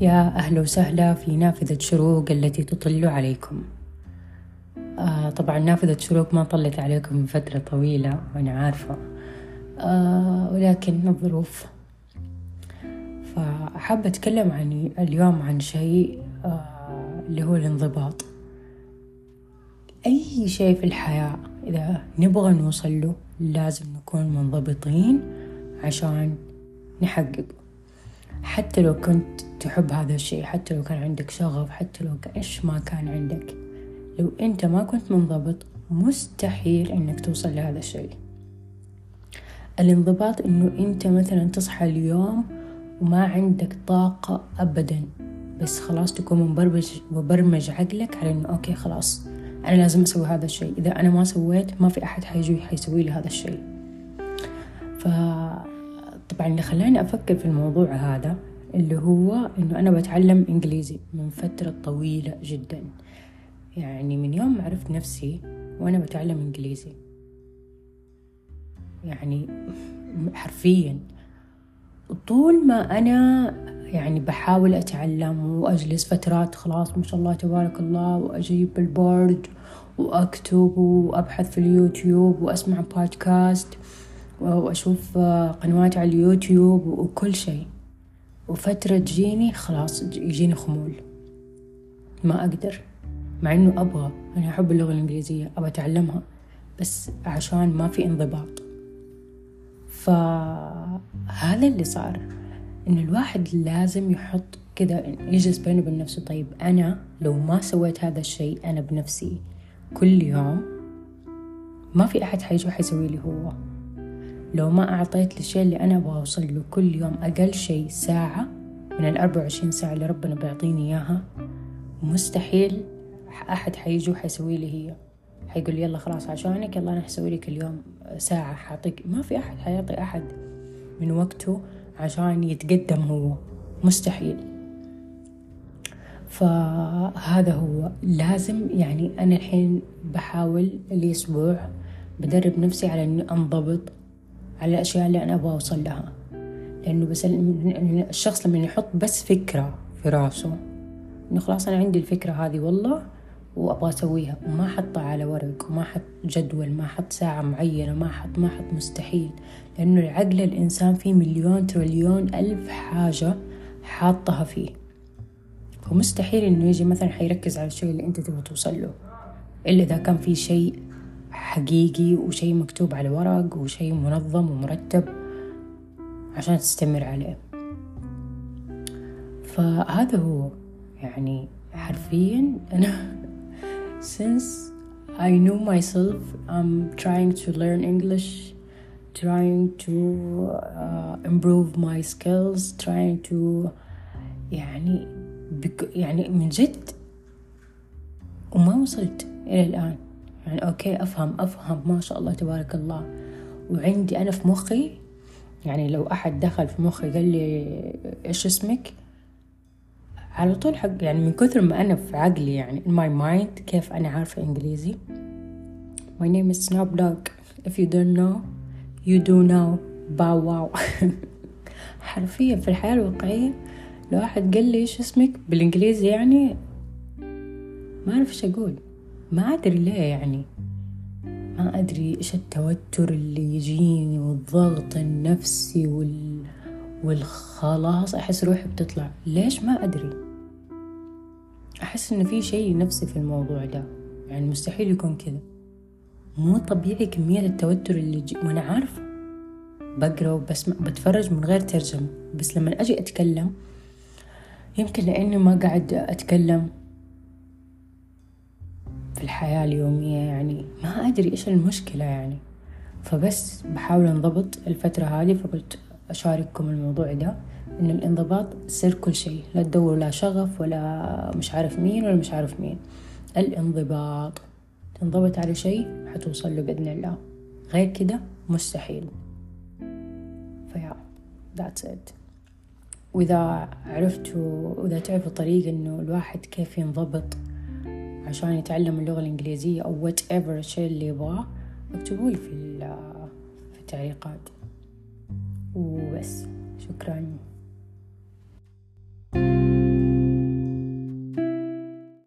يا أهلا وسهلا في نافذة شروق التي تطل عليكم. آه طبعا نافذة شروق ما طلت عليكم من فترة طويلة وأنا عارفة. آه ولكن الظروف فأحب أتكلم عن اليوم عن شيء آه اللي هو الانضباط. أي شيء في الحياة إذا نبغى نوصل له لازم نكون منضبطين عشان نحققه. حتى لو كنت تحب هذا الشيء حتى لو كان عندك شغف حتى لو إيش ما كان عندك. لو أنت ما كنت منضبط مستحيل إنك توصل لهذا الشيء. الانضباط إنه أنت مثلا تصحى اليوم وما عندك طاقة أبدا بس خلاص تكون مبرمج مبرمج عقلك على إنه okay خلاص أنا لازم أسوي هذا الشيء. إذا أنا ما سويت ما في أحد حيجي حيسوي لي هذا الشيء. فطبعا اللي خلاني أفكر في الموضوع هذا اللي هو إنه أنا بتعلم إنجليزي من فترة طويلة جدا. يعني من يوم ما عرفت نفسي وأنا بتعلم إنجليزي. يعني حرفيا. طول ما أنا يعني بحاول أتعلم وأجلس فترات خلاص ما شاء الله تبارك الله وأجيب البورد وأكتب وأبحث في اليوتيوب وأسمع بودكاست وأشوف قنوات على اليوتيوب وكل شيء. وفترة تجيني خلاص يجيني خمول. ما أقدر. مع إنه أبغى أنا أحب اللغة الإنجليزية أبغى أتعلمها بس عشان ما في انضباط. فهذا اللي صار إن الواحد لازم يحط كذا يجلس بينه وبين نفسه طيب أنا لو ما سويت هذا الشيء أنا بنفسي كل يوم ما في أحد حيجي حيسوي لي هو. لو ما أعطيت للشيء اللي أنا أبغى أوصل له كل يوم أقل شيء ساعة من الأربع وعشرين ساعة اللي ربنا بيعطيني إياها مستحيل أحد حيجي وحيسوي لي هي. حيقول لي يلا خلاص عشانك يلا أنا حسوي لك اليوم ساعة حاعطيك. ما في أحد حيعطي أحد من وقته عشان يتقدم هو. مستحيل. فهذا هو. لازم يعني أنا الحين بحاول الأسبوع بدرب نفسي على إني أنضبط على الأشياء اللي أنا أبغى أوصل لها. لأنه بس الشخص لما يحط بس فكرة في راسه إنه خلاص أنا عندي الفكرة هذه والله وأبغى أسويها. وما حطها على ورق وما حط جدول ما حط ساعة معينة ما حط ما حط مستحيل. لأنه العقل الإنسان فيه مليون تريليون ألف حاجة حاطها فيه. فمستحيل إنه يجي مثلا حيركز على الشيء اللي أنت تبغى توصل له. إلا إذا كان في شيء حقيقي وشيء مكتوب على ورق وشيء منظم ومرتب عشان تستمر عليه. فهذا هو يعني حرفيا أنا since I know myself I'm trying to learn English trying to uh, improve my skills trying to يعني يعني من جد وما وصلت إلى الآن. يعني أوكي أفهم أفهم. ما شاء الله تبارك الله. وعندي أنا في مخي يعني لو أحد دخل في مخي قال لي إيش اسمك؟ على طول حق يعني من كثر ما أنا في عقلي يعني in my mind كيف أنا عارفة إنجليزي. My name is Snoop Dogg. If you don't know you do now باو واو حرفيا في الحياة الواقعية لو أحد قال لي إيش اسمك بالإنجليزي يعني ما أعرف إيش أقول. ما أدري ليه يعني. ما أدري إيش التوتر اللي يجيني والضغط النفسي وال... والخلاص أحس روحي بتطلع. ليش؟ ما أدري. أحس إن في شيء نفسي في الموضوع ده. يعني مستحيل يكون كذا مو طبيعي كمية التوتر اللي يجي. وأنا عارفة. بقرأ وبسمع بتفرج من غير ترجمة. بس لما أجي أتكلم يمكن لأني ما قاعد أتكلم. الحياة اليومية يعني ما أدري إيش المشكلة يعني. فبس بحاول أنضبط الفترة هذه فقلت أشارككم الموضوع ده إن الانضباط سر كل شيء. لا تدوروا لا شغف ولا مش عارف مين ولا مش عارف مين. الانضباط تنضبط على شيء حتوصل له بإذن الله. غير كده مستحيل. فيا that's it. وإذا عرفتوا وإذا تعرفوا طريقة إنه الواحد كيف ينضبط عشان يتعلم اللغة الإنجليزية أو whatever الشيء اللي يبغاه اكتبوا في في التعليقات. وبس شكرا.